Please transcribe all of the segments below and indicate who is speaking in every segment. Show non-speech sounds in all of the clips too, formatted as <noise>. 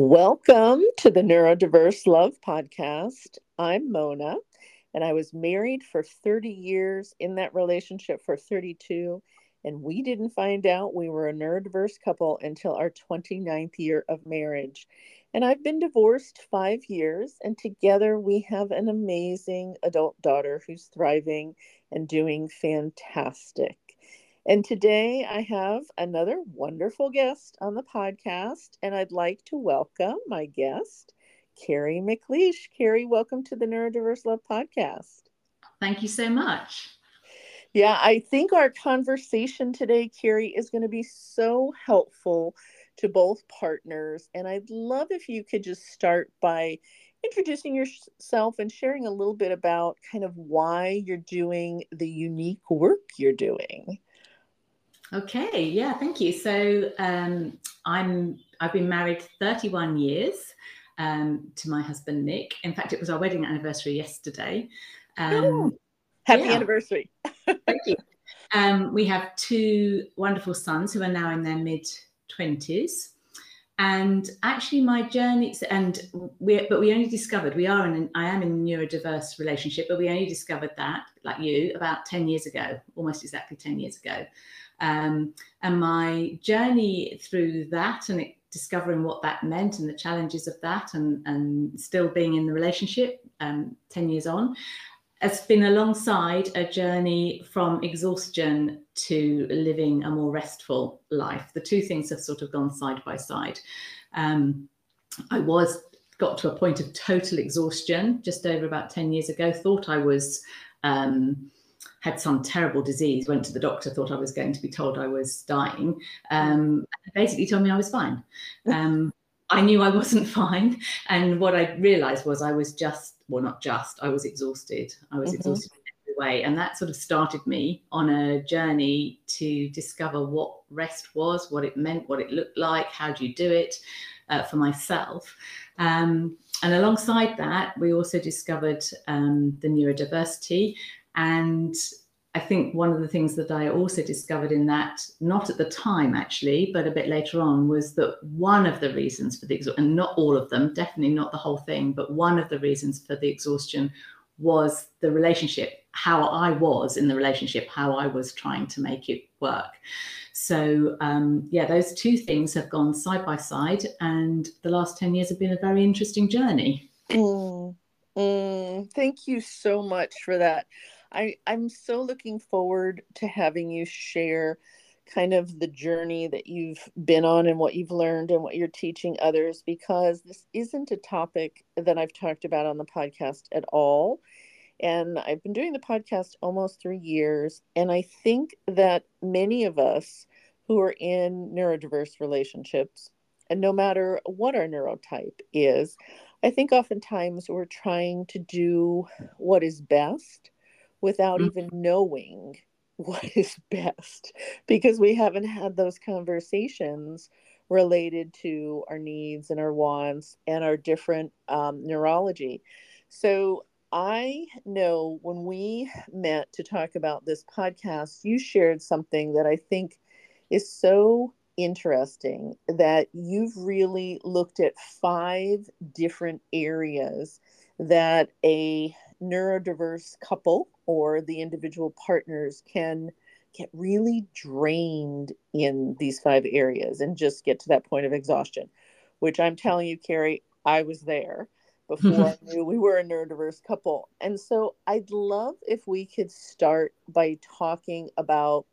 Speaker 1: Welcome to the Neurodiverse Love Podcast. I'm Mona, and I was married for 30 years, in that relationship for 32, and we didn't find out we were a neurodiverse couple until our 29th year of marriage. And I've been divorced five years, and together we have an amazing adult daughter who's thriving and doing fantastic. And today I have another wonderful guest on the podcast, and I'd like to welcome my guest, Kerry McLeish. Kerry, welcome to the Neurodiverse Love Podcast.
Speaker 2: Thank you so much.
Speaker 1: Yeah, I think our conversation today, Kerry, is going to be so helpful to both partners. And I'd love if you could just start by introducing yourself and sharing a little bit about kind of why you're doing the unique work you're doing.
Speaker 2: Okay, yeah, thank you. So um, I'm I've been married 31 years um, to my husband Nick. In fact, it was our wedding anniversary yesterday.
Speaker 1: Um, oh, happy yeah. anniversary! <laughs>
Speaker 2: thank you. Um, we have two wonderful sons who are now in their mid 20s. And actually, my journey, and we, but we only discovered we are in, an, I am in a neurodiverse relationship, but we only discovered that, like you, about 10 years ago, almost exactly 10 years ago. Um, and my journey through that and it, discovering what that meant and the challenges of that and, and still being in the relationship um, 10 years on has been alongside a journey from exhaustion to living a more restful life. The two things have sort of gone side by side. Um, I was got to a point of total exhaustion just over about 10 years ago, thought I was um, had some terrible disease, went to the doctor, thought I was going to be told I was dying. Um, basically told me I was fine. <laughs> Um, I knew I wasn't <laughs> fine. And what I realized was I was just, well, not just, I was exhausted. I was mm-hmm. exhausted in every way. And that sort of started me on a journey to discover what rest was, what it meant, what it looked like, how do you do it uh, for myself. Um, and alongside that, we also discovered um, the neurodiversity and I think one of the things that I also discovered in that, not at the time actually, but a bit later on, was that one of the reasons for the exhaustion, and not all of them, definitely not the whole thing, but one of the reasons for the exhaustion was the relationship, how I was in the relationship, how I was trying to make it work. So, um, yeah, those two things have gone side by side, and the last 10 years have been a very interesting journey.
Speaker 1: Mm, mm, thank you so much for that. I, I'm so looking forward to having you share kind of the journey that you've been on and what you've learned and what you're teaching others because this isn't a topic that I've talked about on the podcast at all. And I've been doing the podcast almost three years. And I think that many of us who are in neurodiverse relationships, and no matter what our neurotype is, I think oftentimes we're trying to do what is best without mm-hmm. even knowing <laughs> what is best because we haven't had those conversations related to our needs and our wants and our different um, neurology. So I know when we met to talk about this podcast, you shared something that I think is so interesting that you've really looked at five different areas that a neurodiverse couple or the individual partners can get really drained in these five areas and just get to that point of exhaustion, which I'm telling you, Kerry, I was there before I <laughs> knew we were a neurodiverse couple. And so I'd love if we could start by talking about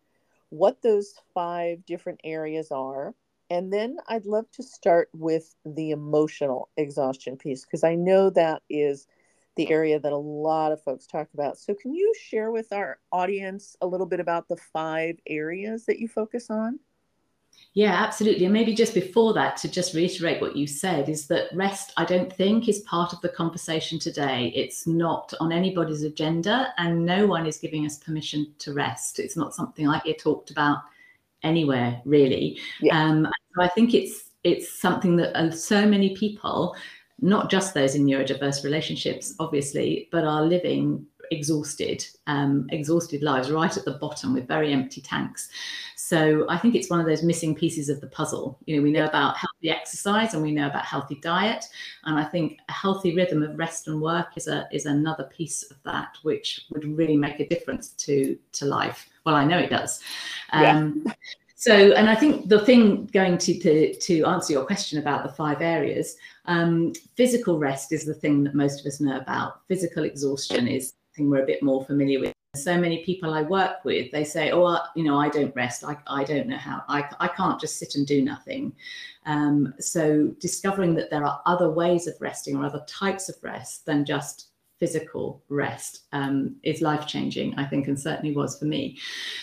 Speaker 1: what those five different areas are. And then I'd love to start with the emotional exhaustion piece because I know that is the area that a lot of folks talk about. So, can you share with our audience a little bit about the five areas that you focus on?
Speaker 2: Yeah, absolutely. And maybe just before that, to just reiterate what you said, is that rest, I don't think, is part of the conversation today. It's not on anybody's agenda, and no one is giving us permission to rest. It's not something I hear talked about anywhere, really. Yeah. Um, so I think it's it's something that uh, so many people not just those in neurodiverse relationships, obviously, but are living exhausted, um, exhausted lives right at the bottom with very empty tanks. So I think it's one of those missing pieces of the puzzle. You know, we know about healthy exercise and we know about healthy diet, and I think a healthy rhythm of rest and work is a is another piece of that which would really make a difference to to life. Well, I know it does. Um, yeah. So, and I think the thing going to, to, to answer your question about the five areas, um, physical rest is the thing that most of us know about. Physical exhaustion is thing we're a bit more familiar with. So many people I work with, they say, "Oh, you know, I don't rest. I, I don't know how. I, I can't just sit and do nothing." Um, so discovering that there are other ways of resting or other types of rest than just physical rest um, is life changing, I think, and certainly was for me.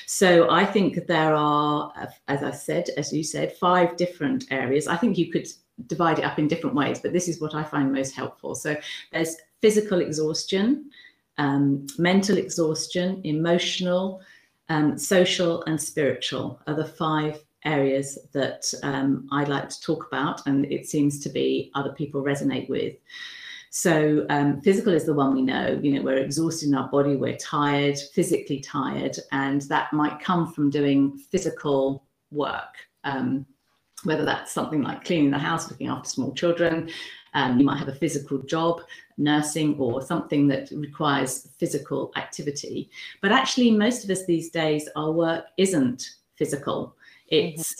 Speaker 2: So I think there are, as I said, as you said, five different areas. I think you could divide it up in different ways, but this is what I find most helpful. So there's physical exhaustion, um, mental exhaustion, emotional, um, social, and spiritual are the five areas that um, I like to talk about, and it seems to be other people resonate with. So um, physical is the one we know. You know, we're exhausted in our body, we're tired, physically tired, and that might come from doing physical work. Um, whether that's something like cleaning the house, looking after small children, um, you might have a physical job, nursing, or something that requires physical activity. But actually, most of us these days, our work isn't physical. It's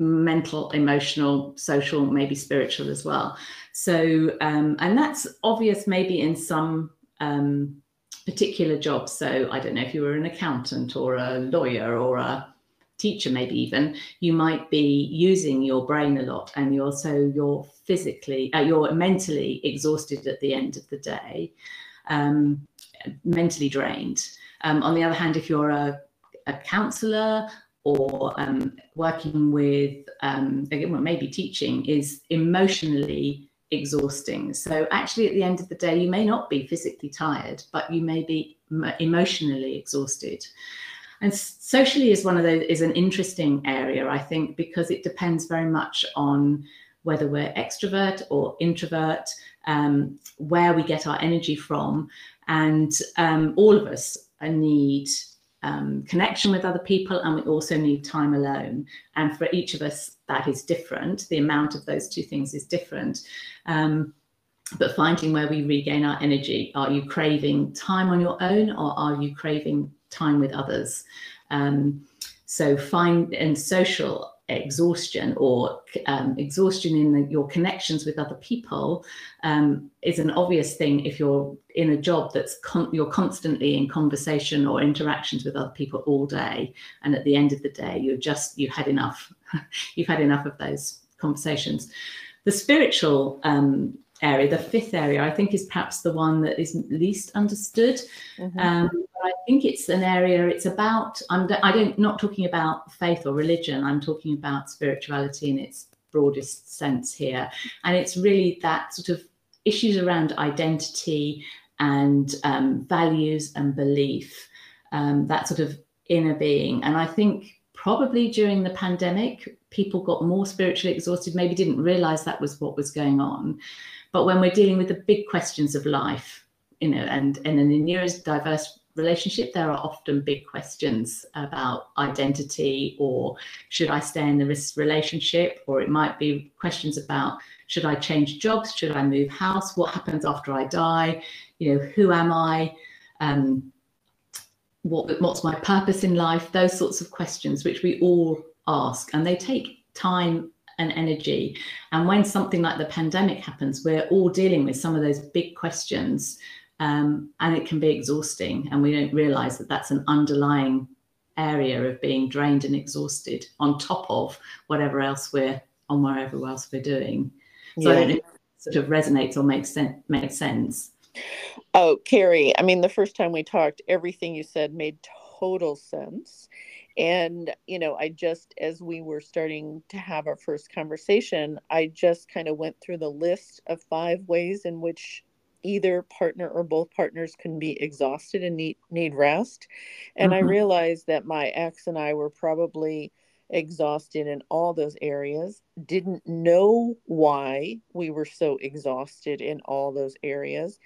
Speaker 2: mm-hmm. mental, emotional, social, maybe spiritual as well. So, um, and that's obvious maybe in some um, particular jobs. So, I don't know if you were an accountant or a lawyer or a teacher, maybe even, you might be using your brain a lot and you're so you're physically, uh, you're mentally exhausted at the end of the day, um, mentally drained. Um, on the other hand, if you're a, a counselor or um, working with, um, again, well, maybe teaching, is emotionally exhausting. So actually, at the end of the day, you may not be physically tired, but you may be emotionally exhausted. And socially is one of those is an interesting area, I think, because it depends very much on whether we're extrovert or introvert, um, where we get our energy from, and um, all of us need um, connection with other people and we also need time alone. And for each of us, that is different. The amount of those two things is different. Um, but finding where we regain our energy. Are you craving time on your own or are you craving time with others? Um, so find and social exhaustion or um, exhaustion in the, your connections with other people um, is an obvious thing if you're in a job that's con- you're constantly in conversation or interactions with other people all day and at the end of the day you're just you've had enough. <laughs> You've had enough of those conversations. The spiritual um, area the fifth area i think is perhaps the one that is least understood mm-hmm. um, I think it's an area. It's about. I'm. I don't. Not talking about faith or religion. I'm talking about spirituality in its broadest sense here, and it's really that sort of issues around identity and um, values and belief. Um, that sort of inner being, and I think probably during the pandemic, people got more spiritually exhausted. Maybe didn't realize that was what was going on, but when we're dealing with the big questions of life, you know, and, and in a neurodiverse relationship, there are often big questions about identity or should I stay in this relationship? Or it might be questions about should I change jobs? Should I move house? What happens after I die? You know, who am I? Um, what, what's my purpose in life? Those sorts of questions, which we all ask, and they take time and energy. And when something like the pandemic happens, we're all dealing with some of those big questions um, and it can be exhausting. And we don't realize that that's an underlying area of being drained and exhausted on top of whatever else we're on wherever else we're doing. So yeah. I don't know if it sort of resonates or makes sense makes sense.
Speaker 1: Oh, Kerry, I mean the first time we talked, everything you said made total sense. And, you know, I just, as we were starting to have our first conversation, I just kind of went through the list of five ways in which either partner or both partners can be exhausted and need need rest and mm-hmm. i realized that my ex and i were probably exhausted in all those areas didn't know why we were so exhausted in all those areas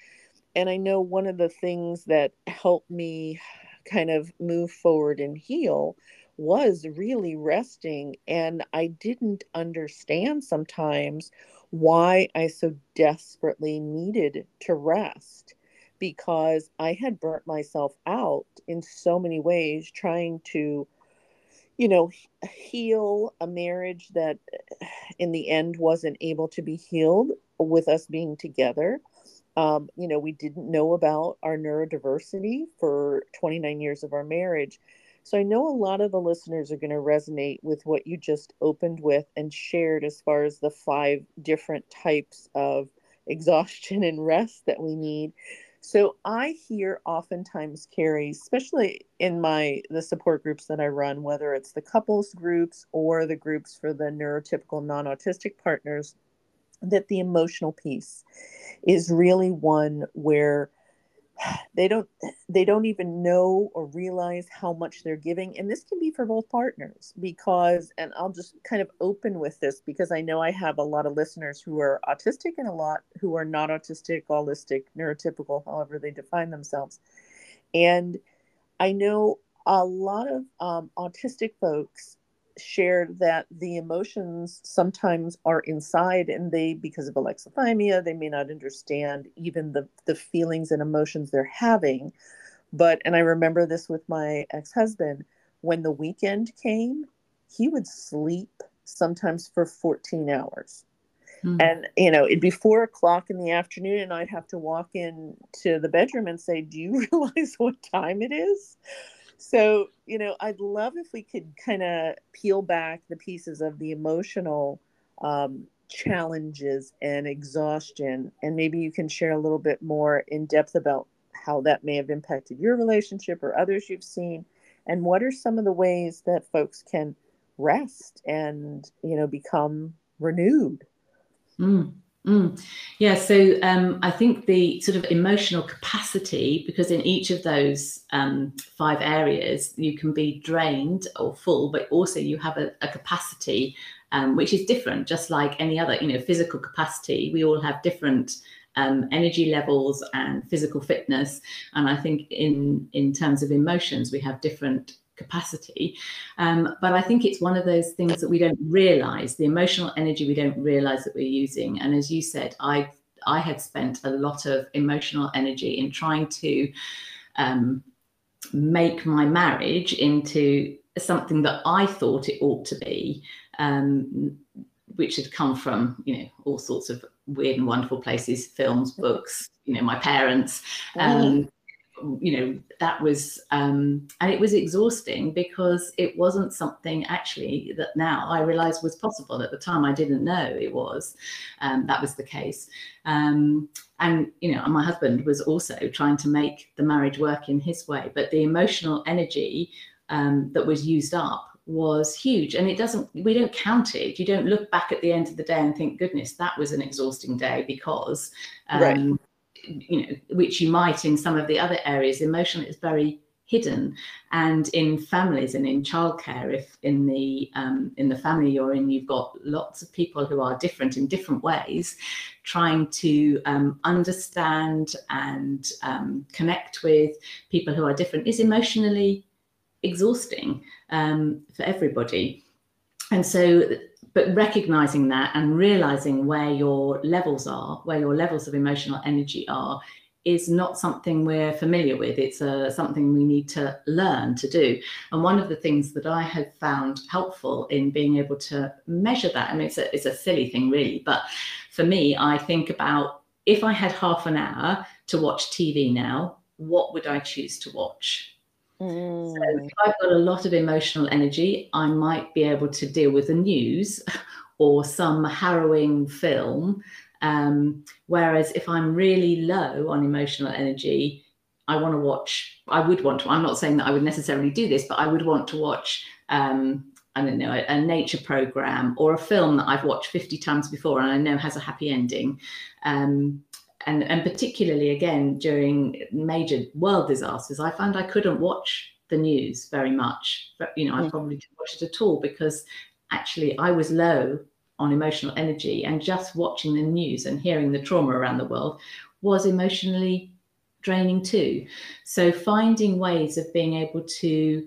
Speaker 1: and I know one of the things that helped me kind of move forward and heal was really resting. And I didn't understand sometimes why I so desperately needed to rest because I had burnt myself out in so many ways trying to, you know, heal a marriage that <sighs> in the end wasn't able to be healed with us being together. Um, you know, we didn't know about our neurodiversity for 29 years of our marriage. So I know a lot of the listeners are going to resonate with what you just opened with and shared as far as the five different types of <laughs> exhaustion and rest that we need. So I hear oftentimes, Kerry, especially in my the support groups that I run, whether it's the couples groups or the groups for the neurotypical non-autistic partners, that the emotional piece is really one where they don't they don't even know or realize how much they're giving and this can be for both partners because and I'll just kind of open with this because I know I have a lot of listeners who are autistic and a lot who are not autistic, holistic, neurotypical, however they define themselves. And I know a lot of um, autistic folks shared that the emotions sometimes are inside and they because of alexithymia they may not understand even the the feelings and emotions they're having. But and i remember this with my ex-husband when the weekend came he would sleep sometimes for 14 hours. Mm. and you know it'd be four o'clock in the afternoon and i'd have to walk in to the bedroom and say do you <laughs> realize what time it is so you know i'd love if we could kind of peel back the pieces of the emotional um, challenges and exhaustion and maybe you can share a little bit more in depth about how that may have impacted your relationship or others you've seen and what are some of the ways that folks can rest and you know become renewed
Speaker 2: mm. Mm. Yeah, so um, I think the sort of emotional capacity, because in each of those um, five areas, you can be drained or full, but also you have a, a capacity um, which is different, just like any other, you know, physical capacity. We all have different um, energy levels and physical fitness, and I think in in terms of emotions, we have different capacity. Um, but I think it's one of those things that we don't realize the emotional energy we don't realize that we're using. And as you said, I I had spent a lot of emotional energy in trying to um, make my marriage into something that I thought it ought to be, um, which had come from you know all sorts of weird and wonderful places, films, books, you know, my parents. Um, you know that was um, and it was exhausting because it wasn't something actually that now i realize was possible. At the time i didn't know it was um, that was the case. Um, and you know my husband was also trying to make the marriage work in his way but the emotional energy um, that was used up was huge. And it doesn't we don't count it. You don't look back at the end of the day and think goodness that was an exhausting day because right. um, you know, which you might in some of the other areas, emotion is very hidden. And in families and in childcare, if in the um, in the family you're in, you've got lots of people who are different in different ways, trying to um, understand and um, connect with people who are different is emotionally exhausting um, for everybody. And so but recognizing that and realizing where your levels are, where your levels of emotional energy are, is not something we're familiar with. It's uh, something we need to learn to do. And one of the things that I have found helpful in being able to measure that, I mean, it's a, it's a silly thing, really, but for me, I think about if I had half an hour to watch TV now, what would I choose to watch? Mm. So if I've got a lot of emotional energy, I might be able to deal with the news <laughs> or some harrowing film. Um, whereas if I'm really low on emotional energy, I want to watch, I would want to, I'm not saying that I would necessarily do this, but I would want to watch, um, I don't know, a, a, nature program or a film that I've watched 50 times before and I know has a happy ending. Um, and and particularly again during major world disasters, I found I couldn't watch the news very much. But you know, I mm. probably didn't watch it at all because actually I was low on emotional energy, and just watching the news and hearing the trauma around the world was emotionally draining too. So finding ways of being able to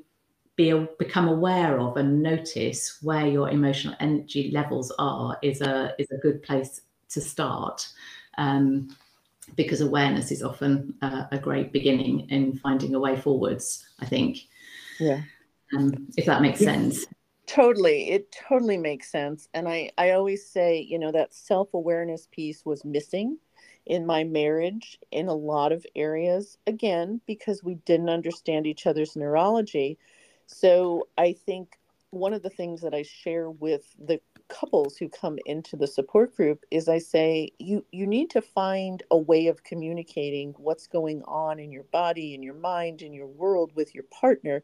Speaker 2: be become aware of and notice where your emotional energy levels are is a is a good place to start. Um, because awareness is often uh, a great beginning in finding a way forwards. I think.
Speaker 1: Yeah.
Speaker 2: Um, if that makes sense.
Speaker 1: Totally, it totally makes sense. And I I always say, you know, that self awareness piece was missing in my marriage in a lot of areas. Again, because we didn't understand each other's neurology. So I think one of the things that I share with the couples who come into the support group is I say you you need to find a way of communicating what's going on in your body in your mind in your world with your partner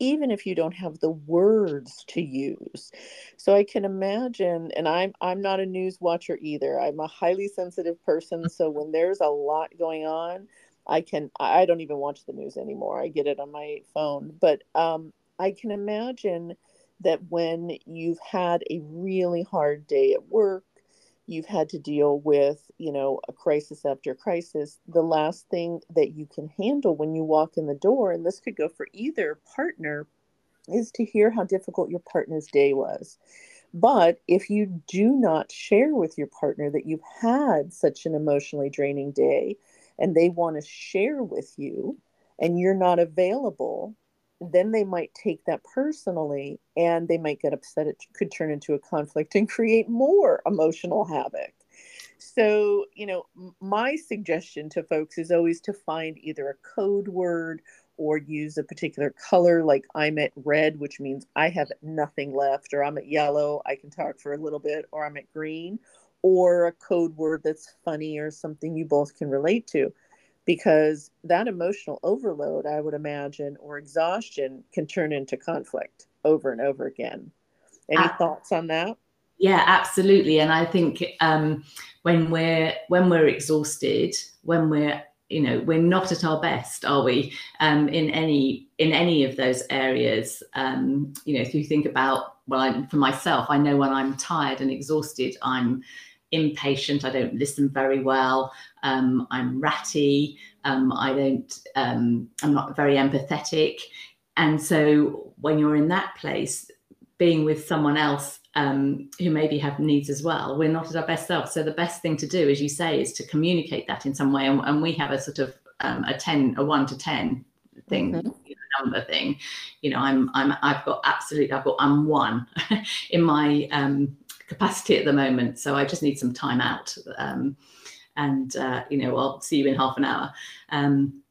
Speaker 1: even if you don't have the words to use. So i can imagine and i'm i'm not a news watcher either. I'm a highly sensitive person <laughs> so when there's a lot going on i can i don't even watch the news anymore. I get it on my phone. But um, i can imagine that when you've had a really hard day at work, you've had to deal with, you know, a crisis after crisis, the last thing that you can handle when you walk in the door, and this could go for either partner, is to hear how difficult your partner's day was. But if you do not share with your partner that you've had such an emotionally draining day and they want to share with you and you're not available, then they might take that personally and they might get upset. It could turn into a conflict and create more emotional havoc. So, you know, my suggestion to folks is always to find either a code word or use a particular color, like I'm at red, which means I have nothing left, or I'm at yellow, I can talk for a little bit, or I'm at green, or a code word that's funny or something you both can relate to because that emotional overload, I would imagine, or exhaustion can turn into conflict over and over again. Any uh, thoughts on that?
Speaker 2: Yeah, absolutely. And I think um, when we're when we're exhausted, when we're you know we're not at our best are we um, in any in any of those areas um, you know if you think about well I'm, for myself i know when i'm tired and exhausted i'm impatient. I don't listen very well. Um, I'm ratty. Um, I don't. Um, I'm not very empathetic. And so when you're in that place, being with someone else um, who maybe have needs as well, we're not at our best self. So the best thing to do, as you say, is to communicate that in some way. And, and we have a sort of um, a ten, a one to ten thing. Mm-hmm. Number thing you know i'm i'm i've got absolutely i've got i'm one <laughs> in my um capacity at the moment. So I just need some time out. Um, and, uh, you know, I'll see you in half an hour. Um,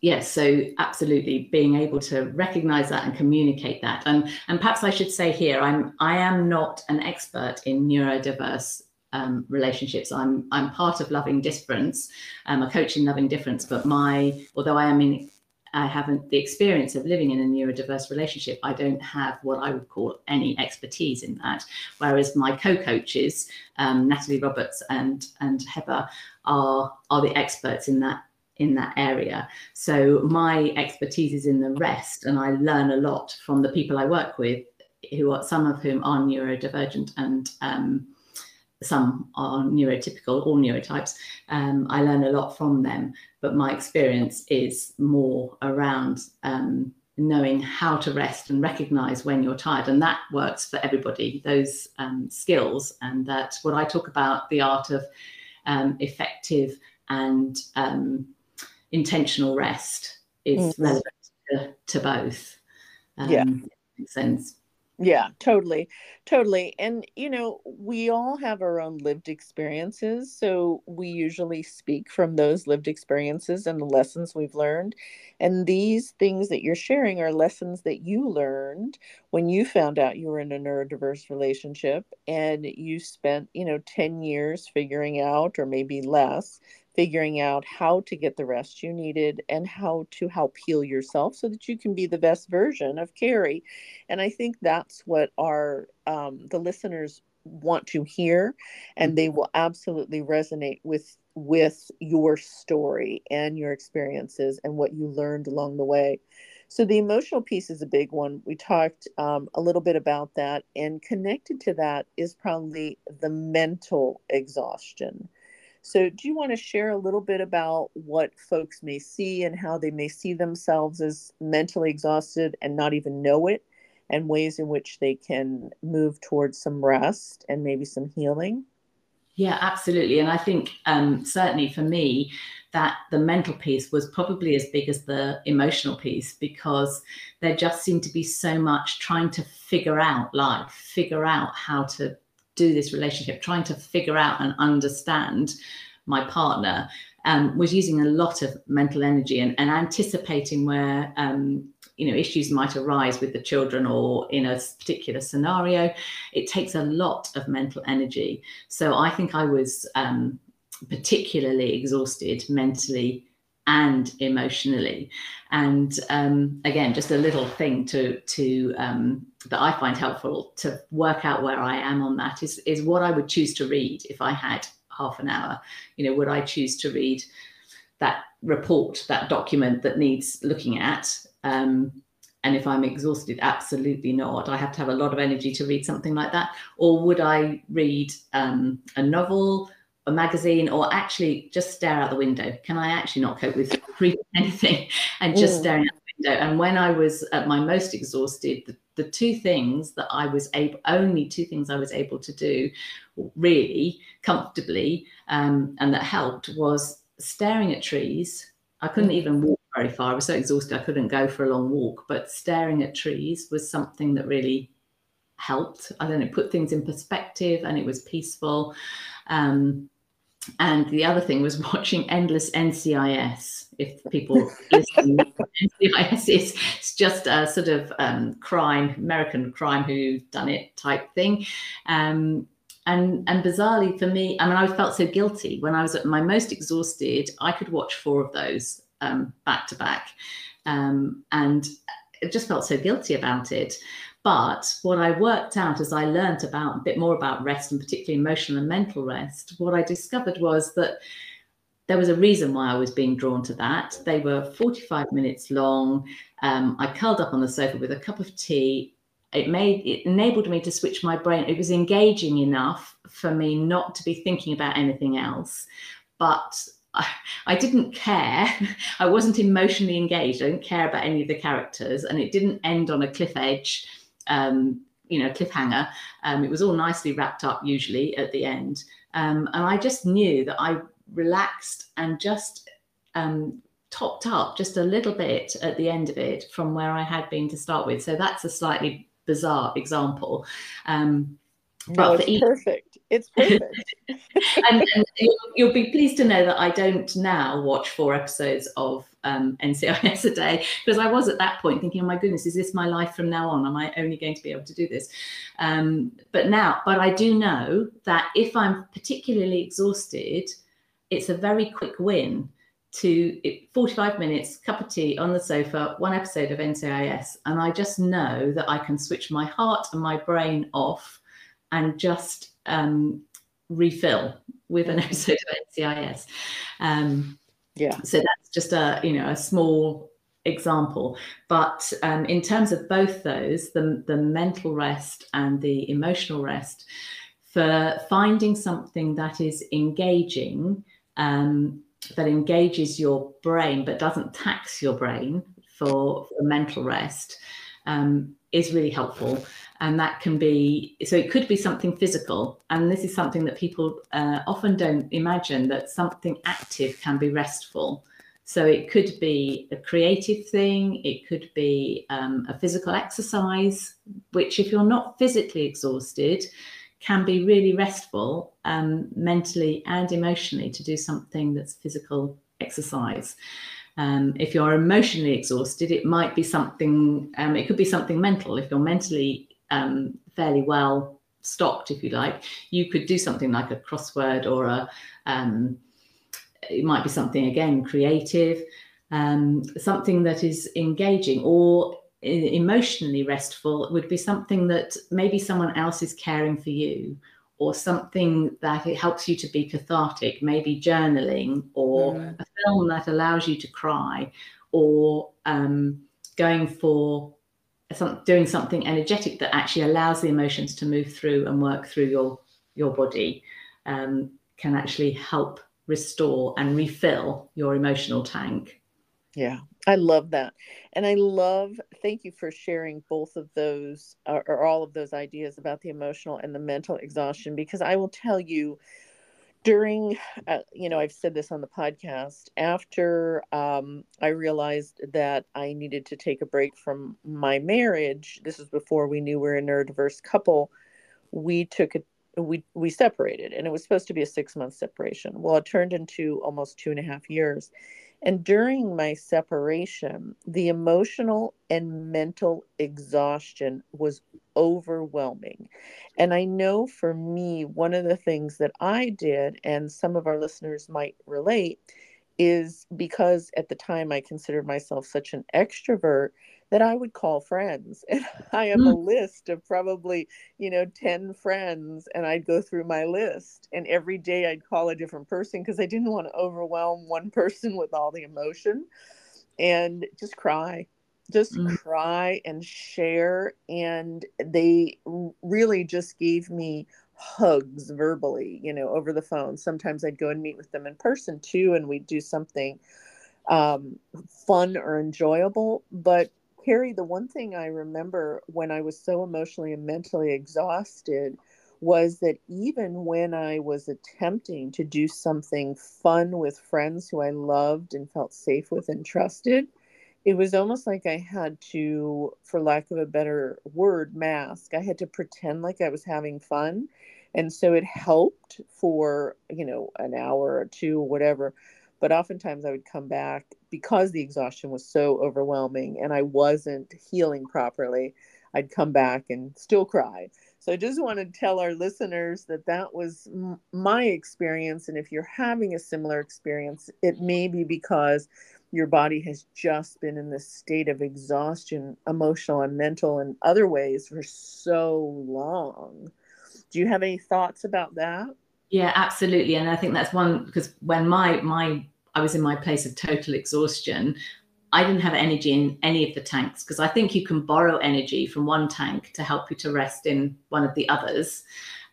Speaker 2: yes so absolutely being able to recognize that and communicate that and and perhaps i should say here i'm i am not an expert in neurodiverse um, relationships i'm i'm part of loving difference i'm a coach in loving difference but my although i am in I haven't the experience of living in a neurodiverse relationship. I don't have what I would call any expertise in that. Whereas my co-coaches, um, Natalie Roberts and and Heather, are are the experts in that in that area. So my expertise is in the rest, and I learn a lot from the people I work with, who are some of whom are neurodivergent and um, some are neurotypical, all neurotypes. Um, I learn a lot from them, but my experience is more around um, knowing how to rest and recognize when you're tired. And that works for everybody, those um, skills. And that's what I talk about the art of um, effective and um, intentional rest is mm-hmm. relevant to, to both.
Speaker 1: yeah.
Speaker 2: Um, makes sense.
Speaker 1: Yeah, totally. Totally. And, you know, we all have our own lived experiences. So we usually speak from those lived experiences and the lessons we've learned. And these things that you're sharing are lessons that you learned when you found out you were in a neurodiverse relationship and you spent, you know, 10 years figuring out, or maybe less, figuring out how to get the rest you needed and how to help heal yourself so that you can be the best version of Kerry. And I think that's what our um, the listeners want to hear, and they will absolutely resonate with with your story and your experiences and what you learned along the way. So the emotional piece is a big one. We talked um, a little bit about that, and connected to that is probably the mental exhaustion So, do you want to share a little bit about what folks may see and how they may see themselves as mentally exhausted and not even know it, and ways in which they can move towards some rest and maybe some healing?
Speaker 2: Yeah, absolutely. And I think um, certainly for me, that the mental piece was probably as big as the emotional piece because there just seemed to be so much trying to figure out life, figure out how to do this relationship, trying to figure out and understand my partner. Um, was using a lot of mental energy and, and anticipating where um, you know issues might arise with the children or in a particular scenario it takes a lot of mental energy so i think i was um, particularly exhausted mentally and emotionally. And um, again just a little thing to to um, that i find helpful to work out where i am on that is is what i would choose to read if i had half an hour. You know would i choose to read that report that document that needs looking at? Um, and if i'm exhausted absolutely not. I have to have a lot of energy to read something like that. Or would i read um, a novel a magazine or actually just stare out the window. Can I actually not cope with <laughs> anything and just mm. staring out the window? And when I was at my most exhausted, the, the two things that I was able, only two things I was able to do really comfortably um, and that helped was staring at trees. I couldn't mm. even walk very far. I was so exhausted I couldn't go for a long walk, but staring at trees was something that really helped. I don't know, put things in perspective and it was peaceful. Um, and the other thing was <laughs> watching endless NCIS. If people listen, <laughs> NCIS is it's just a sort of um, crime, American crime who done it type thing. Um, and and bizarrely for me, I mean, I felt so guilty when I was at my most exhausted. I could watch four of those um, back to back, um, and it just felt so guilty about it. But what I worked out as I learned about a bit more about rest and particularly emotional and mental rest, what I discovered was that there was a reason why I was being drawn to that. They were 45 minutes long. Um, I curled up on the sofa with a cup of tea. It made it enabled me to switch my brain. It was engaging enough for me not to be thinking about anything else. But I, <laughs> I didn't care. <laughs> I wasn't emotionally engaged. I didn't care about any of the characters, and it didn't end on a cliff edge um, you know, cliffhanger. Um, it was all nicely wrapped up usually at the end. Um, and I just knew that I relaxed and just um, topped up just a little bit at the end of it from where I had been to start with. So that's a slightly bizarre example. Um,
Speaker 1: no, it's perfect. It's perfect. <laughs> <laughs>
Speaker 2: and, and you'll, you'll, be pleased to know that I don't now watch four episodes of um, NCIS a day because I was at that point thinking, oh my goodness, is this my life from now on? Am I only going to be able to do this? Um, but now, but I do know that if I'm particularly exhausted, it's a very quick win to 45 minutes, cup of tea on the sofa, one episode of NCIS. And I just know that I can switch my heart and my brain off and just um, refill with an <laughs> episode of NCIS. Um,
Speaker 1: yeah.
Speaker 2: So that's just a you know a small example. But um, in terms of both those, the the mental rest and the emotional rest, for finding something that is engaging. Um, that engages your brain but doesn't tax your brain for, for mental rest um, is really helpful and that can be so it could be something physical. And this is something that people uh, often don't imagine that something active can be restful. So it could be a creative thing. It could be um, a physical exercise which if you're not physically exhausted can be really restful um, mentally and emotionally to do something that's physical exercise. Um, if you're emotionally exhausted, it might be something, um, it could be something mental. If you're mentally um, fairly well stocked, if you like, you could do something like a crossword or a, um, it might be something again creative, um, something that is engaging or emotionally restful would be something that maybe someone else is caring for you or something that it helps you to be cathartic, maybe journaling or mm. a film that allows you to cry or um, going for some, doing something energetic that actually allows the emotions to move through and work through your your body um, can actually help restore and refill your emotional tank.
Speaker 1: Yeah, I love that. And I love, thank you for sharing both of those or, or, all of those ideas about the emotional and the mental exhaustion because I will tell you during, uh, you know, I've said this on the podcast, after um, I realized that I needed to take a break from my marriage, this was before we knew we are a neurodiverse couple, we took a we we separated and it was supposed to be a six month separation. Well it turned into almost two and a half years and during my separation, the emotional and mental exhaustion was overwhelming. And I know for me, one of the things that I did, and some of our listeners might relate, is because at the time I considered myself such an extrovert that I would call friends. <laughs> And I have mm. a list of probably, you know, 10 friends, and I'd go through my list. And every day I'd call a different person because I didn't want to overwhelm one <laughs> person with all the emotion and just cry. Just mm. cry and share. And they really just gave me hugs verbally, you know, over the phone. Sometimes I'd go and meet with them in person too, and we'd do something um, fun or enjoyable. But Kerry, the one thing I remember when I was so emotionally and mentally exhausted was that even when I was attempting to do something fun with friends who I loved and felt safe with and trusted, it was almost like I had to, for lack of a better word, mask. I had to pretend like I was having fun. And so it helped for, you know, an hour or two or whatever. But oftentimes I would come back because the exhaustion was so overwhelming and I wasn't healing properly, I'd come back and still cry. So I just want to tell our listeners that that was m- my experience. And if you're having a similar experience, it may be because your body has just been in this state of exhaustion, emotional and mental and other ways for so long. Do you have any thoughts about that?
Speaker 2: Yeah, absolutely. And I think that's one because when my my I was in my place of total exhaustion. I didn't have energy in any of the tanks because I think you can borrow energy from one tank to help you to rest in one of the others.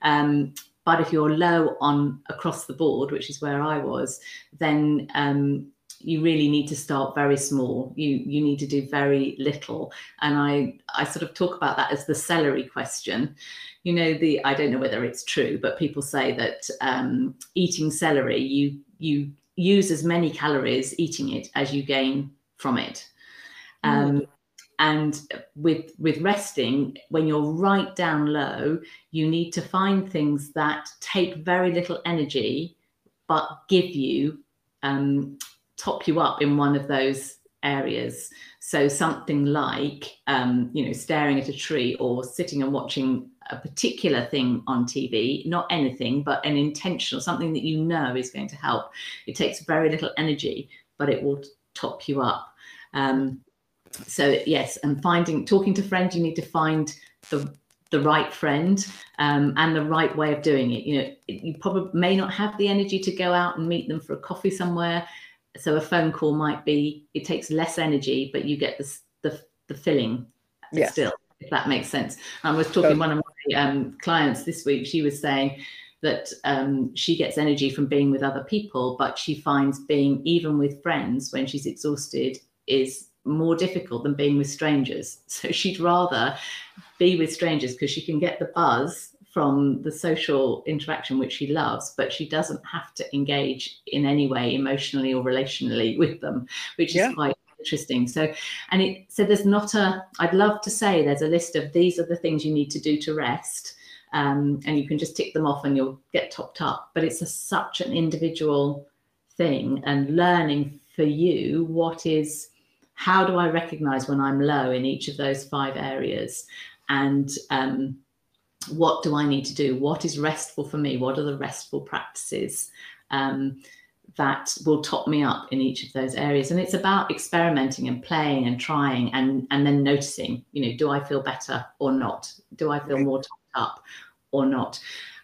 Speaker 2: Um, but if you're low on across the board, which is where I was, then um, you really need to start very small. You you need to do very little. And I I sort of talk about that as the celery question. You know the I don't know whether it's true, but people say that um, eating celery you you use as many calories eating it as you gain from it. Um, mm. And with with resting, when you're right down low, you need to find things that take very little energy, but give you um, top you up in one of those areas. So something like um, you know staring at a tree or sitting and watching a particular thing on TV, not anything, but an intentional, something that you know is going to help. It takes very little energy, but it will top you up. Um, so yes, and finding, talking to friends, you need to find the the right friend um, and the right way of doing it. You know, you probably may not have the energy to go out and meet them for a coffee somewhere. So a phone call might be. It takes less energy, but you get the the, the filling yes. still if that makes sense. I was talking to one of my um, clients this week. She was saying that um, she gets energy from being with other people, but she finds being even with friends when she's exhausted is more difficult than being with strangers. <laughs> So she'd rather be with strangers because she can get the buzz from the social interaction which she loves, but she doesn't have to engage in any way emotionally or relationally <laughs> with them, which yeah. is quite interesting. So, and it so there's not a. I'd love to say there's a list of these are the things you need to do to rest, um, and you can just tick them off and you'll get topped up. But it's a, such an individual thing, and learning for you what is. How do I recognize when I'm low in each of those five areas? And um, what do I need to do? What is restful for me? What are the restful practices? Um, that will top me up in each of those areas. And it's about experimenting and playing and trying and and then noticing you know do i feel better or not? Do i feel right. more topped up or not?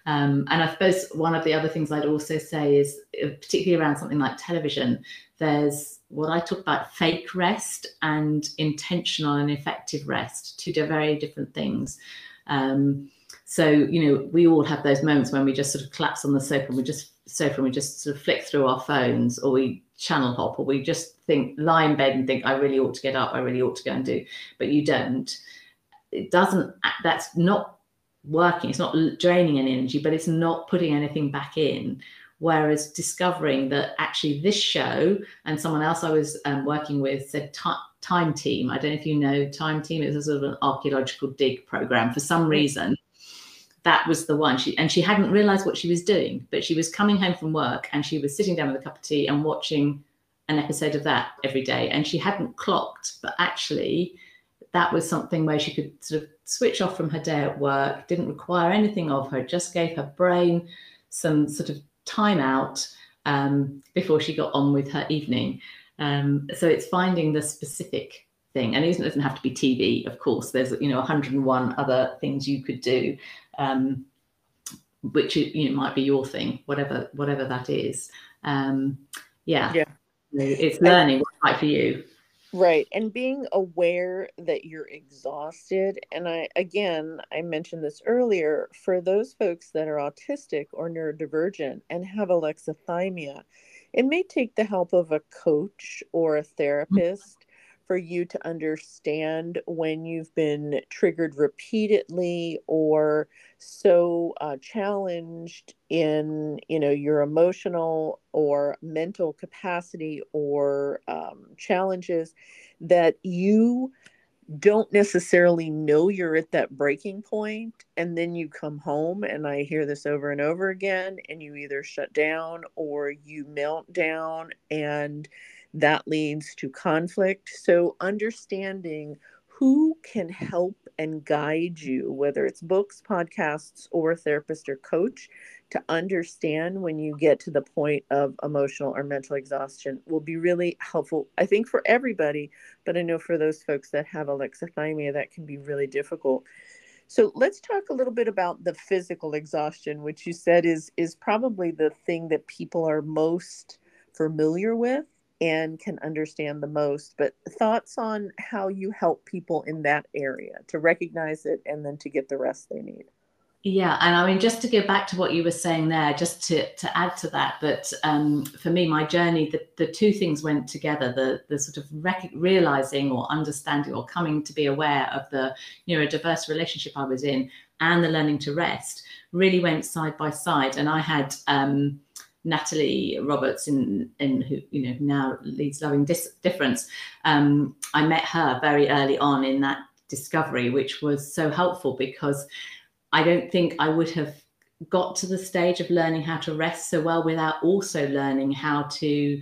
Speaker 2: Um, and i suppose one of the other things i'd also say is uh, particularly around something like television there's what i talk about fake rest and intentional and effective rest two very different things. Um, So, you know, we all have those moments when we just sort of collapse on the sofa and we just sofa and we just sort of flick through our phones or we channel hop or we just think lie in bed and think I really ought to get up, I really ought to go and do, but you don't. It doesn't that's not working, it's not draining any energy, but it's not putting anything back in. Whereas discovering that actually this show and someone else I was um, working with said Time Team. I don't know if you know Time Team. It's a sort of an archaeological dig program. For some reason, that was the one. She and she hadn't realised what she was doing, but she was coming home from work and she was sitting down with a cup of tea and watching an episode of that every day. And she hadn't clocked, but actually, that was something where she could sort of switch off from her day at work. Didn't require anything of her. Just gave her brain some sort of time out um, before she got on with her evening. Um, so it's finding the specific thing, and it doesn't have to be TV. Of course, there's you know 101 other things you could do, um, which you know might be your thing, whatever whatever that is. Um, yeah,
Speaker 1: yeah,
Speaker 2: it's learning what's right for you.
Speaker 1: Right. And being aware that you're exhausted. And I, again, I mentioned this earlier for those folks that are autistic or neurodivergent and have alexithymia, it may take the help of a coach or a mm-hmm. therapist for you to understand when you've been triggered repeatedly or so uh, challenged in you know your emotional or mental capacity or um, challenges that you don't necessarily know you're at that breaking point and then you come home and i hear this over and over again and you either shut down or you melt down and that leads to conflict so understanding who can help and guide you whether it's books podcasts or therapist or coach to understand when you get to the point of emotional or mental exhaustion will be really helpful, I think, for everybody. But I know for those folks that have alexithymia, that can be really difficult. So let's talk a little bit about the physical exhaustion, which you said is is probably the thing that people are most familiar with and can understand the most. But thoughts on how you help people in that area to recognize it and then to get the rest they need.
Speaker 2: Yeah, and I mean, just to go back to what you were saying there, just to to add to that, that um, for me, my journey, the, the two things went together: the the sort of rec- realizing or understanding or coming to be aware of the neurodiverse relationship I was in, and the learning to rest, really went side by side. And I had um, Natalie Roberts, in in who you know now leads Loving Dis- Difference. Um, I met her very early on in that discovery, which was so helpful because I don't think I would have got to the stage of learning how to rest so well without also learning how to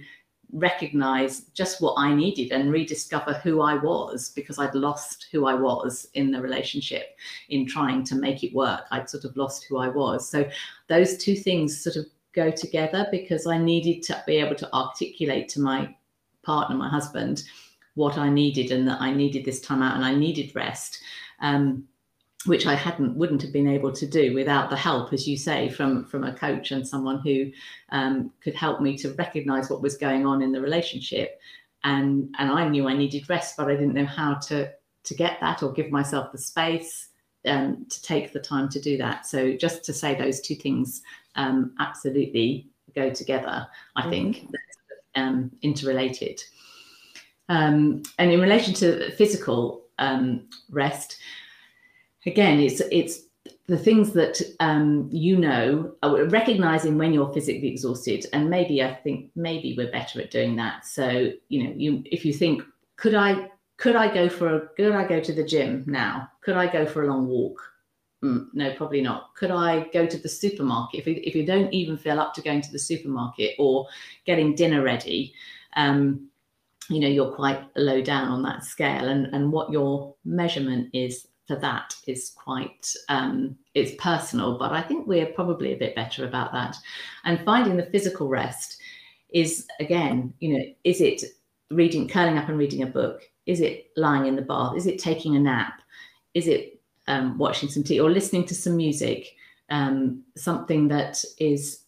Speaker 2: recognize just what I needed and rediscover who I was because I'd lost who I was in the relationship in trying to make it work. I'd sort of lost who I was. So those two things sort of go together because I needed to be able to articulate to my partner, my husband, what I needed and that I needed this time out and I needed rest. Um, which I hadn't wouldn't have been able to do without the help, as you say, from from a coach and someone who um, could help me to recognise what was going on in the relationship. And and I knew I needed rest, but I didn't know how to to get that or give myself the space um, to take the time to do that. So just to say those two things um, absolutely go together, I mm-hmm. think, um, interrelated. Um, and in relation to physical um, rest, again, it's it's the things that um, you know, uh, recognizing when you're physically exhausted, and maybe I think maybe we're better at doing that. So you know, you if you think, could I could I go for a could I go to the gym now? Could I go for a long walk? Mm, no, probably not. Could I go to the supermarket if you, if you don't even feel up to going to the supermarket or getting dinner ready? Um, you know you're quite low down on that scale and and what your measurement is for that is quite um, it's personal but i think we're probably a bit better about that and finding the physical rest is again you know is it reading curling up and reading a book is it lying in the bath is it taking a nap is it um, watching some tea or listening to some music um, something that is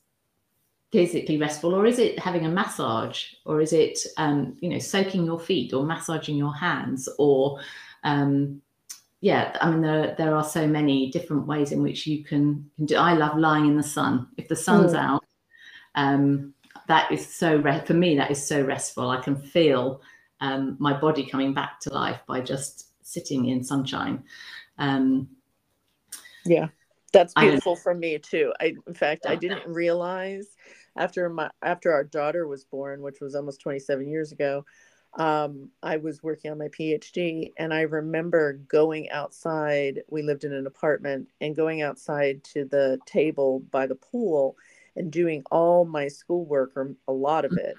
Speaker 2: physically restful or is it having a massage or is it um, you know soaking your feet or massaging your hands or um, yeah, I mean, there, there are so many different ways in which you can, can do. I love lying in the sun. If the sun's mm. out, um, that is so for me. That is so restful. I can feel um, my body coming back to life by just sitting in sunshine. Um,
Speaker 1: yeah, that's beautiful for me too. I, in fact, yeah. I didn't realize after my after our daughter was born, which was almost 27 years ago, um, I was working on my PhD, and I remember going outside. We lived in an apartment, and going outside to the table by the pool and doing all my schoolwork, or a lot of it,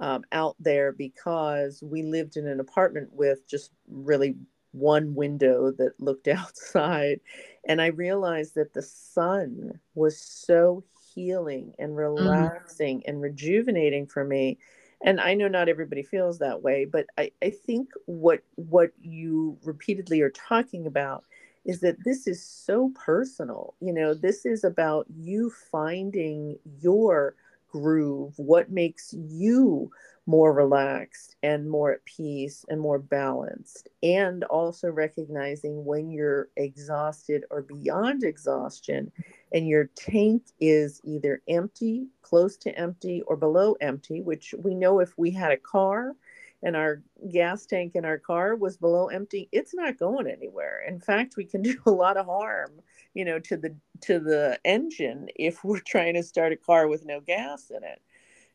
Speaker 1: um, out there because we lived in an apartment with just really one window that looked <laughs> outside. And I realized that the sun was so healing and mm. relaxing mm. and rejuvenating for me and i know not everybody feels that way but I, I think what what you repeatedly are talking about is that this is so personal you know this is about you finding your groove what makes you more relaxed and more at peace and more balanced. And also recognizing when you're exhausted or beyond exhaustion and your tank is either empty, close to empty, or below empty, which we know if we had a car and our gas tank in our car was below empty, it's not going anywhere. In fact, we can <laughs> do a lot of harm, you know, to the to the engine if we're <laughs> trying to start a car with no gas in it.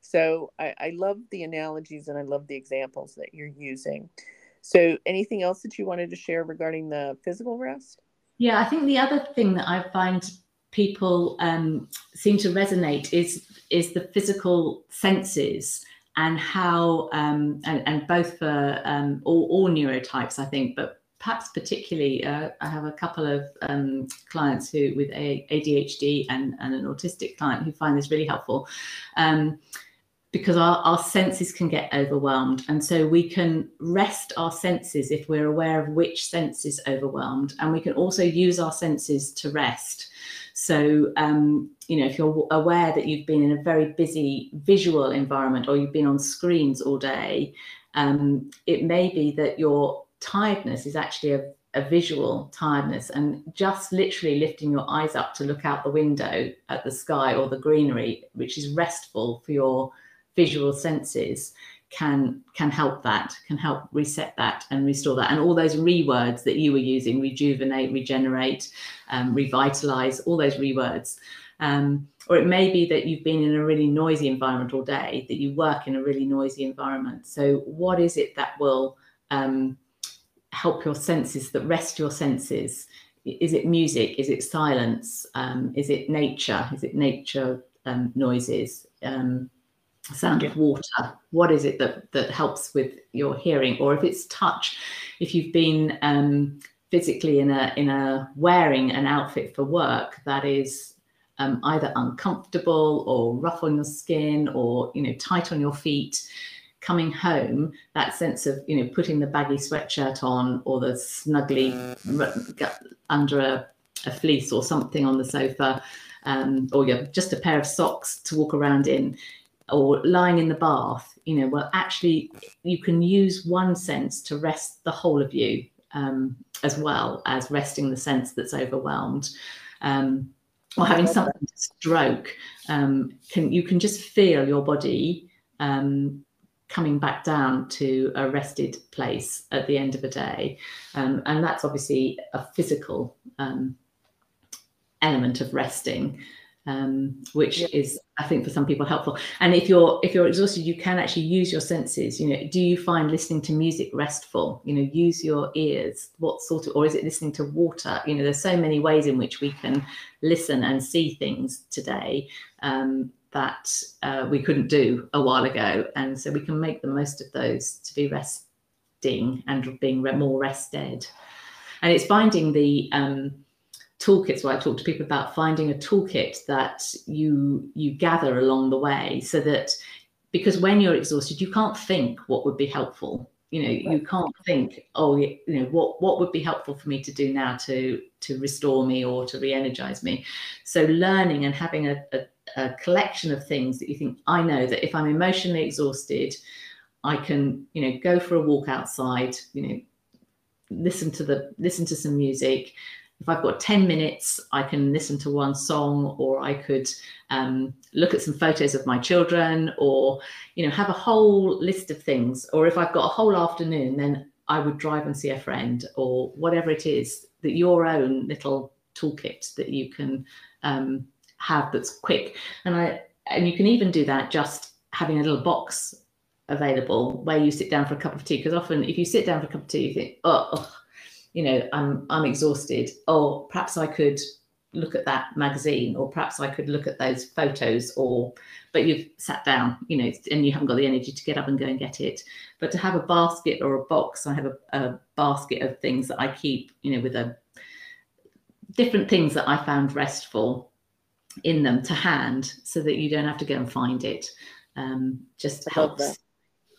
Speaker 1: So I, I love the analogies and I love the examples that you're using. So anything else that you wanted to share regarding the physical rest?
Speaker 2: Yeah, I think the other thing that I find people um, seem to resonate is is the physical senses and how um, and, and both for um, all, all neurotypes, I think, but perhaps particularly, uh, I have a couple of um, clients who with ADHD and, and an autistic client who find this really helpful. Um, because our, our senses can get overwhelmed. And so we can rest our senses if we're aware of which sense is overwhelmed. And we can also use our senses to rest. So, um, you know, if you're aware that you've been in a very busy visual environment or you've been on screens all day, um, it may be that your tiredness is actually a, a visual tiredness and just literally lifting your eyes up to look out the window at the sky or the greenery, which is restful for your visual senses can can help that can help reset that and restore that. And all those rewords that you were using rejuvenate regenerate um, revitalize all those rewords. Um, or it may be that you've been in a really noisy environment all day that you work in a really noisy environment. So what is it that will um, help your senses that rest your senses. Is it music? Is it silence? Um, is it nature? Is it nature um, noises? Um, sound of water. What is it that that helps with your hearing? Or if it's touch if you've been um, physically in a in a wearing an outfit for work that is um, either uncomfortable or rough on your skin or you know tight on your feet coming home that sense of you know putting the baggy sweatshirt on or the snuggly under a, a fleece or something on the sofa um, or you just a pair of socks to walk around in or lying in the bath, you know, well, actually, you can use one sense to rest the whole of you um, as well as resting the sense that's overwhelmed. Um, or having something to stroke, um, can you can just feel your body um, coming back down to a rested place at the end of a day, um, and that's obviously a physical um, element of resting um, which yeah. is I think for some people helpful. And if you're if you're exhausted, you can actually use your senses. You know, do you find listening to music restful? You know, use your ears. What sort of, or is it listening to water? You know, there's so many ways in which we can listen and see things today um, that uh, we couldn't do a while ago, and so we can make the most of those to be resting and being more rested. And it's finding the um, toolkits where I talk to people about finding a toolkit that you you gather along the way so that because when you're exhausted you can't think what would be helpful you know you can't think oh you know what what would be helpful for me to do now to to restore me or to re-energize me? So learning and having a, a, a collection of things that you think i know that if i'm emotionally exhausted i can you know go for a walk outside you know listen to the listen to some music if I've got 10 minutes, I can listen to one song, or I could um, look at some photos of my children, or you know, have a whole list of things. Or if I've got a whole afternoon, then I would drive and see a friend, or whatever it is that your own little toolkit that you can um, have that's quick. And I and you can even do that just having a little box available where you sit down for a cup of tea. Because often, if you sit down for a cup of tea, you think, oh, oh you know, I'm I'm exhausted. Or perhaps I could look at that magazine, or perhaps I could look at those photos, or but you've sat down, you know, and you haven't got the energy to get up and go and get it. But to have a basket or a box, I have a, a basket of things that I keep, you know, with a different things that I found restful in them to hand, so that you don't have to go and find it. Um, just helps.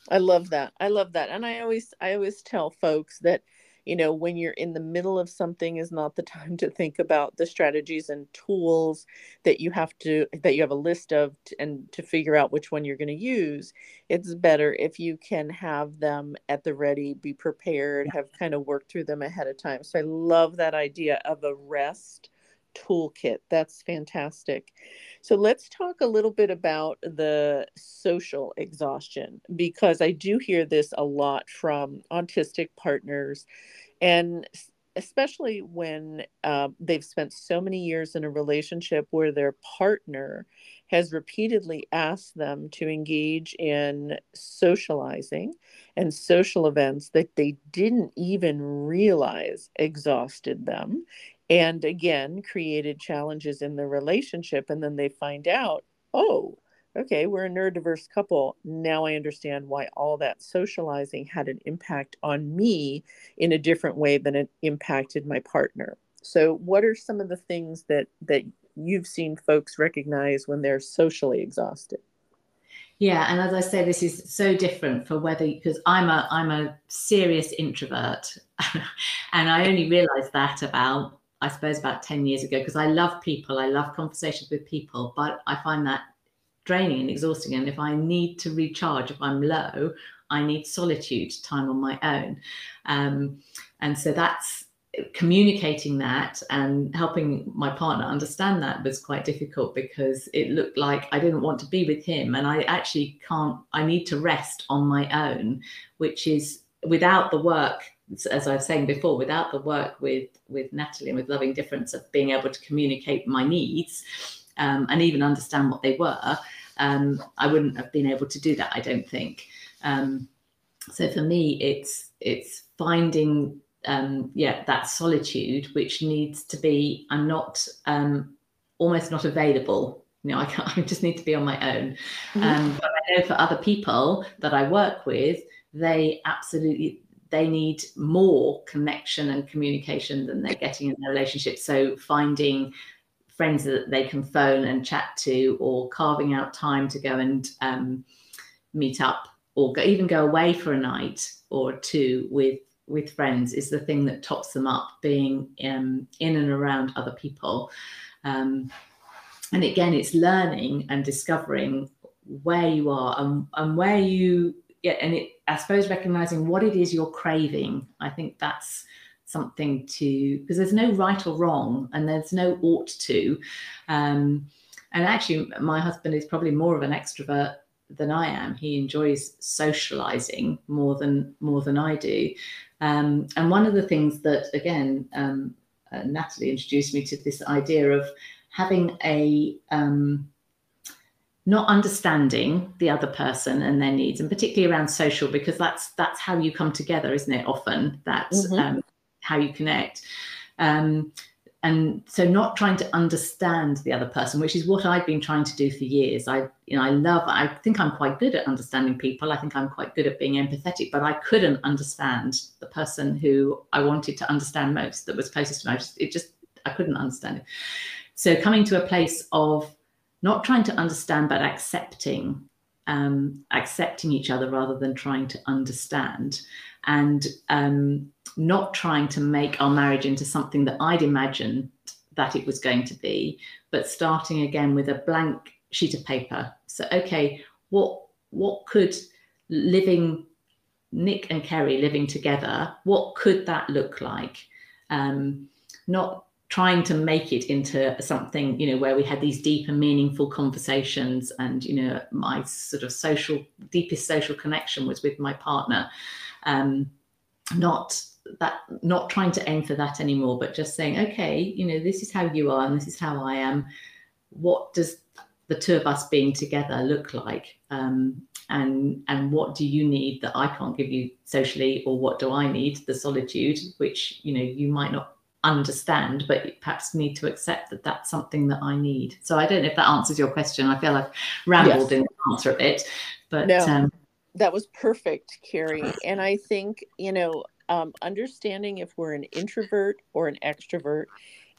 Speaker 1: I love that. I love that. And I always I always tell folks that you know when you're in the middle of something is not the <laughs> time to think about the strategies and tools that you have to that you have a list of and to figure out which one you're going to use. It's better if you can have them at the ready be prepared have kind of worked through them ahead of time. So i love that idea of a rest toolkit. That's fantastic. So let's talk a little bit about the social exhaustion because I do hear this a lot from autistic partners, and especially when uh, they've spent so many years in a relationship where their partner has repeatedly asked them to engage in socializing and social events that they didn't even realize exhausted them and again created challenges in the relationship and then they find out oh okay we're a neurodiverse couple. Now i understand why all that socializing had an impact on me in a different way than it impacted my partner. So what are some of the things that that you've seen folks recognize when they're socially exhausted?
Speaker 2: Yeah and as i say this is so different for whether because i'm a i'm a serious introvert <laughs> and i only realized that about I suppose about 10 years ago because I love people, I love conversations with people, but I find that draining and exhausting. And if I need to recharge, if I'm low, I need solitude, time on my own. Um, and so that's communicating that and helping my partner understand that was quite difficult because it looked like I didn't want to be with him. And I actually can't, I need to rest on my own, which is without the work as I was saying before, without the work with with Natalie and with Loving Difference of being able to communicate my needs um, and even understand what they were, um, I wouldn't have been able to do that. I don't think. Um, so for me, it's it's finding um, yeah that solitude which needs to be. I'm not um, almost not available you know, I, can't, <laughs> I just need to be on my own. Mm-hmm. Um, but I know for other people that I work with, they absolutely they need more connection and communication than they're getting in their relationship. So finding friends that they can phone and chat to, or carving out time to go and um, meet up, or go, even go away for a night or two with with friends is the thing that tops them up. Being um, in and around other people, um, and again, it's learning and discovering where you are and, and where you yeah, and it I suppose recognizing what it is you're craving. I think that's something to because there's no right or wrong and there's no ought to. Um, and actually, my husband is probably more of an extrovert than I am. He enjoys socializing more than more than I do. Um, and one of the things that again, um, uh, Natalie introduced me to this idea of having a um, not understanding the other person and their needs and particularly around social because that's that's how you come together isn't it often? That's mm-hmm. um, how you connect. Um, and so not trying to understand the other person which is what i've been trying to do for years. I you know i love i think i'm quite good at understanding people. I think i'm quite good at being empathetic but i couldn't understand the person who i wanted to understand most that was closest to me I just, it just i couldn't understand it. So coming to a place of not trying to understand, but accepting, um, accepting each other rather than trying to understand, and um, not trying to make our marriage into something that I'd imagined that it was going to be, but starting again with a blank sheet of paper. So, okay, what what could living Nick and Kerry living together, what could that look like? Um, not trying to make it into something you know where we had these deep and meaningful conversations and you know my sort of social deepest social connection was with my partner. Um not that not trying to aim for that anymore but just saying okay you know this is how you are and this is how i am. What does the two of us being together look like? Um and and what do you need that i can't give you socially or what do i need? The solitude which you know you might not understand, but perhaps need to accept that that's something that I need. So I don't know if that answers your question. I feel I've rambled yes. in the answer a bit, but
Speaker 1: no, um, that was perfect, Kerry. And I think you know, um, understanding if we're an introvert or an extrovert,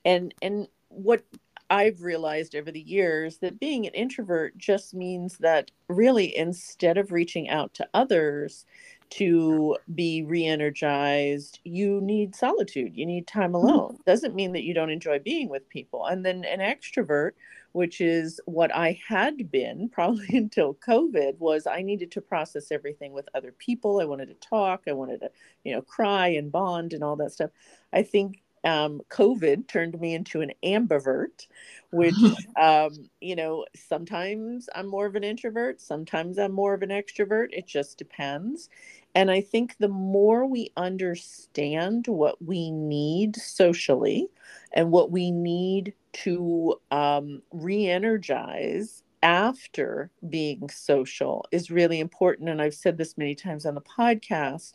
Speaker 1: and and what I've realized over the years that being an introvert just means that really instead of reaching out to others to be re-energized you need solitude you need time mm-hmm. alone mm-hmm. doesn't mean that you don't enjoy being with people and then an extrovert which is what i had been <laughs> probably until covid was i needed to process everything with other people i wanted to talk i wanted to you know cry and bond and all that stuff i think um, COVID turned me into an ambivert, which, <laughs> um, you know, sometimes I'm more of an introvert, sometimes I'm more of an extrovert. It just depends. And I think the more we understand what we need socially and what we need to um, re energize after being social is really important. And I've said this many times on the podcast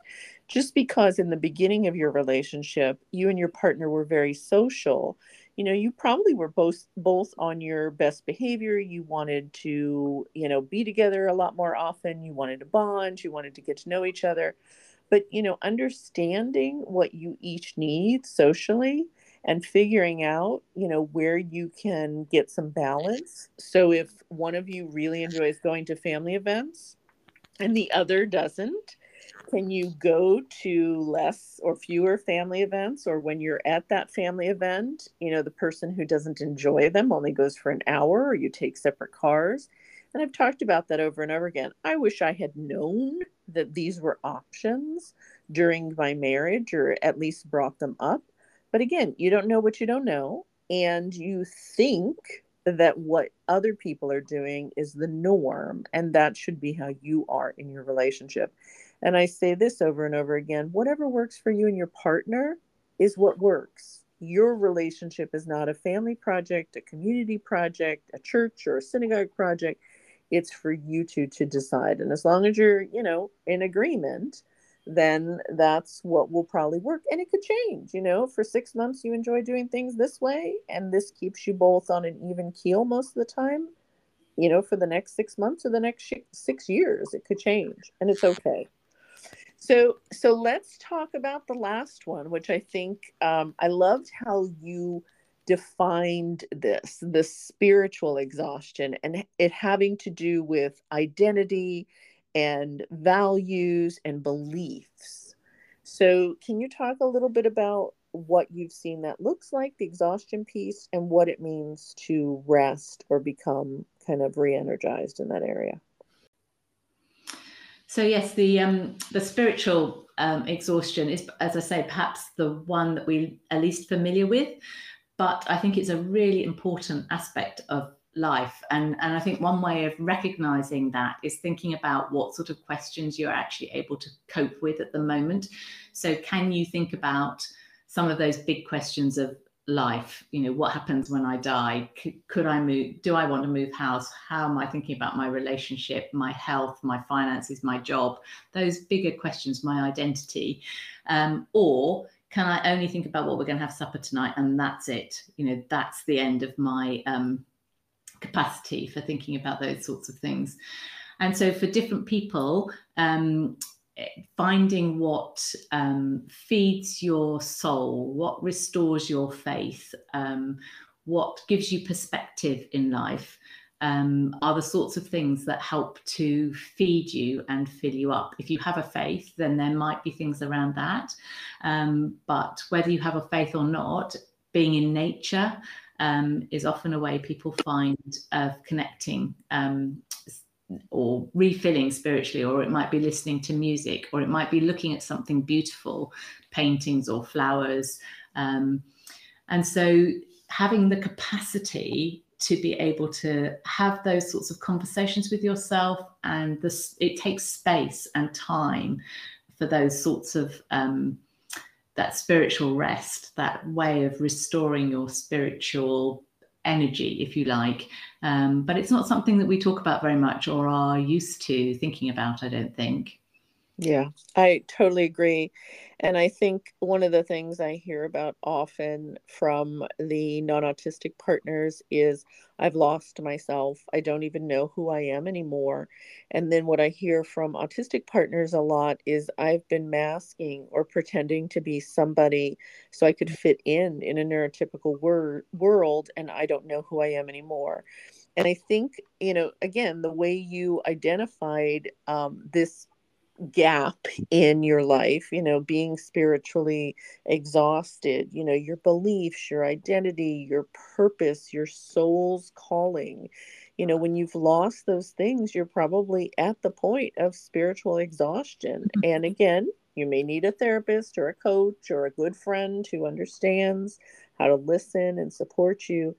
Speaker 1: just because in the beginning of your relationship, you and your partner were very social you know you probably were both both on your best behavior. You wanted to you know be together a lot more often. You wanted to bond. You wanted to get to know each other. But you know understanding what you each need socially and figuring out you know where you can get some balance. So if one of you really enjoys going to family events and the other doesn't can you go to less or fewer family events or when you're at that family event you know the person who doesn't enjoy them only goes for an hour or you take separate cars? And i've talked about that over and over again. I wish i had known that these were options during my marriage or at least brought them up. But again you don't know what you don't know and you think that what other people are doing is the norm and that should be how you are in your relationship and I say this over and over again whatever works for you and your partner is what works. Your relationship is not a family project, a community project, a church or a synagogue project. It's for you two to decide. And as long as you're, you know, in agreement, then that's what will probably work. And it could change, you know, for six months you enjoy doing things this way, and this keeps you both on an even keel most of the time. You know, for the next six months or the next six years, it could change, and it's okay. So, so let's talk about the last one, which I think um, I loved how you defined this the spiritual exhaustion and it having to do with identity and values and beliefs. So, can you talk a little bit about what you've seen that looks like, the exhaustion piece, and what it means to rest or become kind of re energized in that area?
Speaker 2: So yes, the um, the spiritual um, exhaustion is, as I say, perhaps the one that we are least familiar with, but I think it's a really important aspect of life. And and I think one way of recognizing that is thinking about what sort of questions you're actually able to cope with at the moment. So can you think about some of those big questions of life you know what happens when i die? Could, could, i move do i want to move house? How am i thinking about my relationship my health my finances my job? Those bigger questions my identity. Um, or can i only think about what we're going to have supper tonight and that's it? You know that's the end of my um, capacity for thinking about those sorts of things. And so for different people um, finding what um, feeds your soul, what restores your faith, um, what gives you perspective in life. Um, are the sorts of things that help to feed you and fill you up. If you have a faith, then there might be things around that. Um, but whether you have a faith or not, being in nature um, is often a way people find of connecting um, or refilling spiritually, or it might be listening to music, or it might be looking at something beautiful, paintings or flowers. Um, and so having the capacity to be able to have those sorts of conversations with yourself and this it takes space and time for those sorts of um, that spiritual rest that way of restoring your spiritual energy if you like. Um, but it's not something that we talk about very much or are used to thinking about i don't think
Speaker 1: yeah i totally agree and I think one of the things I hear about often from the non autistic partners is I've lost myself. I don't even know who I am anymore. And then what I hear from autistic partners a lot is I've been masking or pretending to be somebody so I could fit in in a neurotypical wor- world and I don't know who I am anymore. And I think, you know, again, the way you identified um, this gap in your life, you know, being spiritually exhausted, you know, your beliefs, your identity, your purpose, your soul's calling. You know, when you've lost those things, you're probably at the point of spiritual exhaustion. Mm-hmm. And again, you may need a therapist or a coach or a good friend who understands how to listen and support you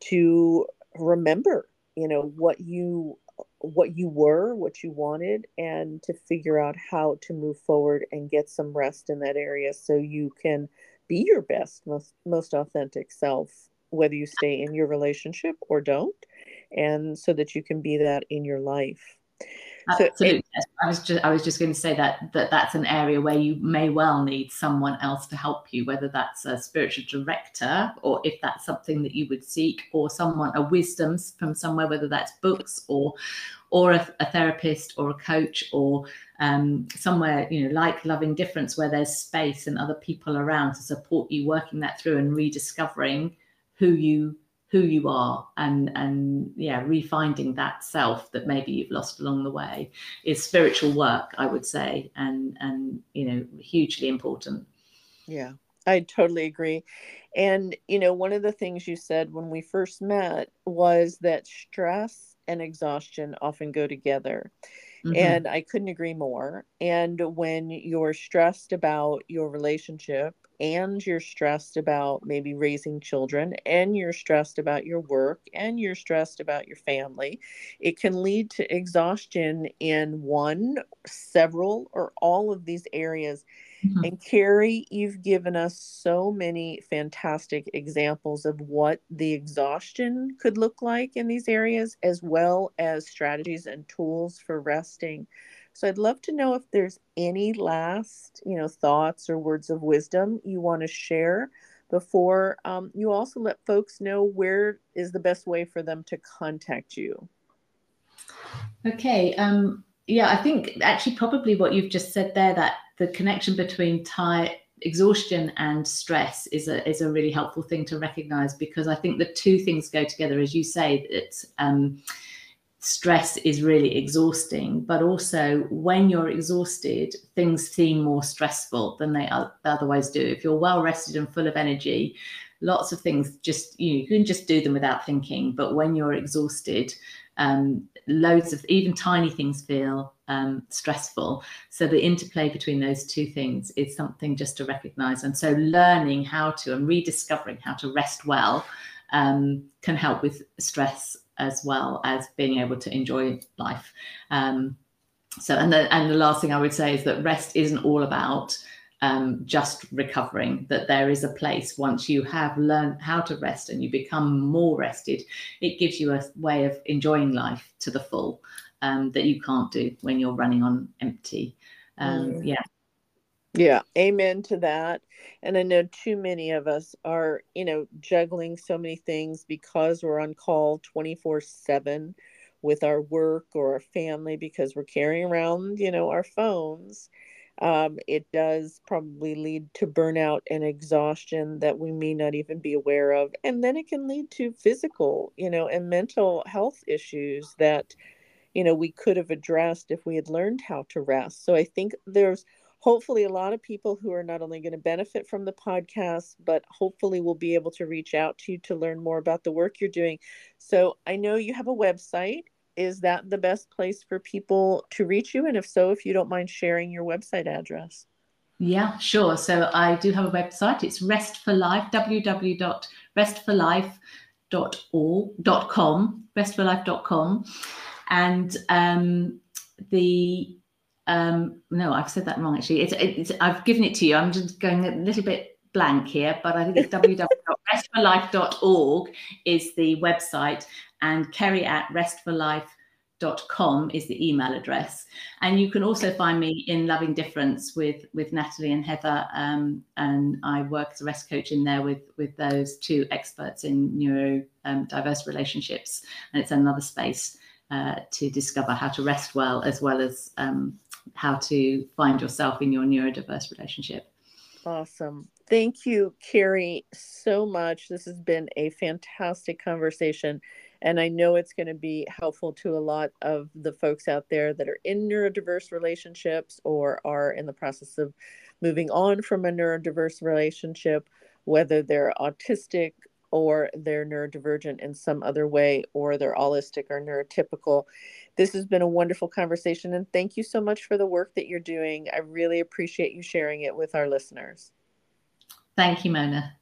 Speaker 1: to remember, you know, what you what you were, what you wanted, and to figure out how to move forward and get some rest in that area so you can be your best, most, most authentic self, whether you stay in your relationship or don't, and so that you can be that in your life.
Speaker 2: Absolutely. So, I was just I was just going to say that that that's an area where you may well need someone else to help you, whether that's a spiritual director or if that's something that you would seek, or someone a wisdom from somewhere, whether that's books or or a, a therapist or a coach or um, somewhere you know like loving difference where there's space and other people around to support you working that through and rediscovering who you who you are and and yeah refinding that self that maybe you've lost along the way is spiritual work i would say and and you know hugely important.
Speaker 1: Yeah i totally agree. And you know one of the things you said when we first met was that stress and exhaustion often go together. Mm-hmm. and i couldn't agree more. And when you're stressed about your relationship and you're stressed about maybe raising children and you're stressed about your work and you're stressed about your family, it can lead to exhaustion in one, several, or all of these areas. Mm-hmm. And Kerry, you've given us so many fantastic examples of what the exhaustion could look like in these areas, as well as strategies and tools for resting. So I'd love to know if there's any last, you know, thoughts or words of wisdom you want to share before um, you also let folks know where is the best way for them to contact you.
Speaker 2: Okay. Um, yeah, I think actually probably what you've just said there that the connection between tired exhaustion and stress is a is a really helpful thing to recognize because I think the two things go together, as you say. that um, stress is really exhausting but also when you're exhausted things seem more stressful than they otherwise do if you're well rested and full of energy lots of things just you, know, you can just do them without thinking but when you're exhausted um, loads of even tiny things feel um, stressful so the interplay between those two things is something just to recognize and so learning how to and rediscovering how to rest well um, can help with stress as well as being able to enjoy life. Um, so, and the and the last thing I would say is that rest isn't all about um, just recovering. That there is a place once you have learned how to rest and you become more rested, it gives you a way of enjoying life to the full um, that you can't do when you're running on empty. Um, mm. Yeah,
Speaker 1: yeah, amen to that. And I know too many of us are, you know, juggling so many things because we're on call 24 7 with our work or our family because we're carrying around, you know, our phones. Um, it does probably lead to burnout and exhaustion that we may not even be aware of. And then it can lead to physical, you know, and mental health issues that, you know, we could have addressed if we had learned how to rest. So I think there's hopefully a lot of people who are not only going to benefit from the podcast, but hopefully will be able to reach out to you to learn more about the work you're doing. So I know you have a website is that the best place for people to reach you? And if so, if you don't mind sharing your website address.
Speaker 2: Yeah, sure. So I do have a website. It's Rest for Life, www.restforlife.org.com, restforlife.com. And um, the um, no, I've said that wrong actually. It's, it's, I've given it to you. I'm just going a little bit blank here, but I think it's www.restforlife.org is the website, and Kerry at restforlife.com is the email address. And you can also find me in Loving Difference with with Natalie and Heather, um, and I work as a rest coach in there with with those two experts in neuro um, diverse relationships, and it's another space. Uh, to discover how to rest well as well as um, how to find yourself in your neurodiverse relationship.
Speaker 1: Awesome. Thank you, Kerry, so much. This has been a fantastic conversation. And I know it's going to be helpful to a lot of the folks out there that are in neurodiverse relationships or are in the process of moving on from a neurodiverse relationship, whether they're autistic or they're neurodivergent in some other way, or they're allistic or neurotypical. This has been a wonderful conversation, and thank you so much for the work that you're doing. I really appreciate you sharing it with our listeners.
Speaker 2: Thank you, Mona.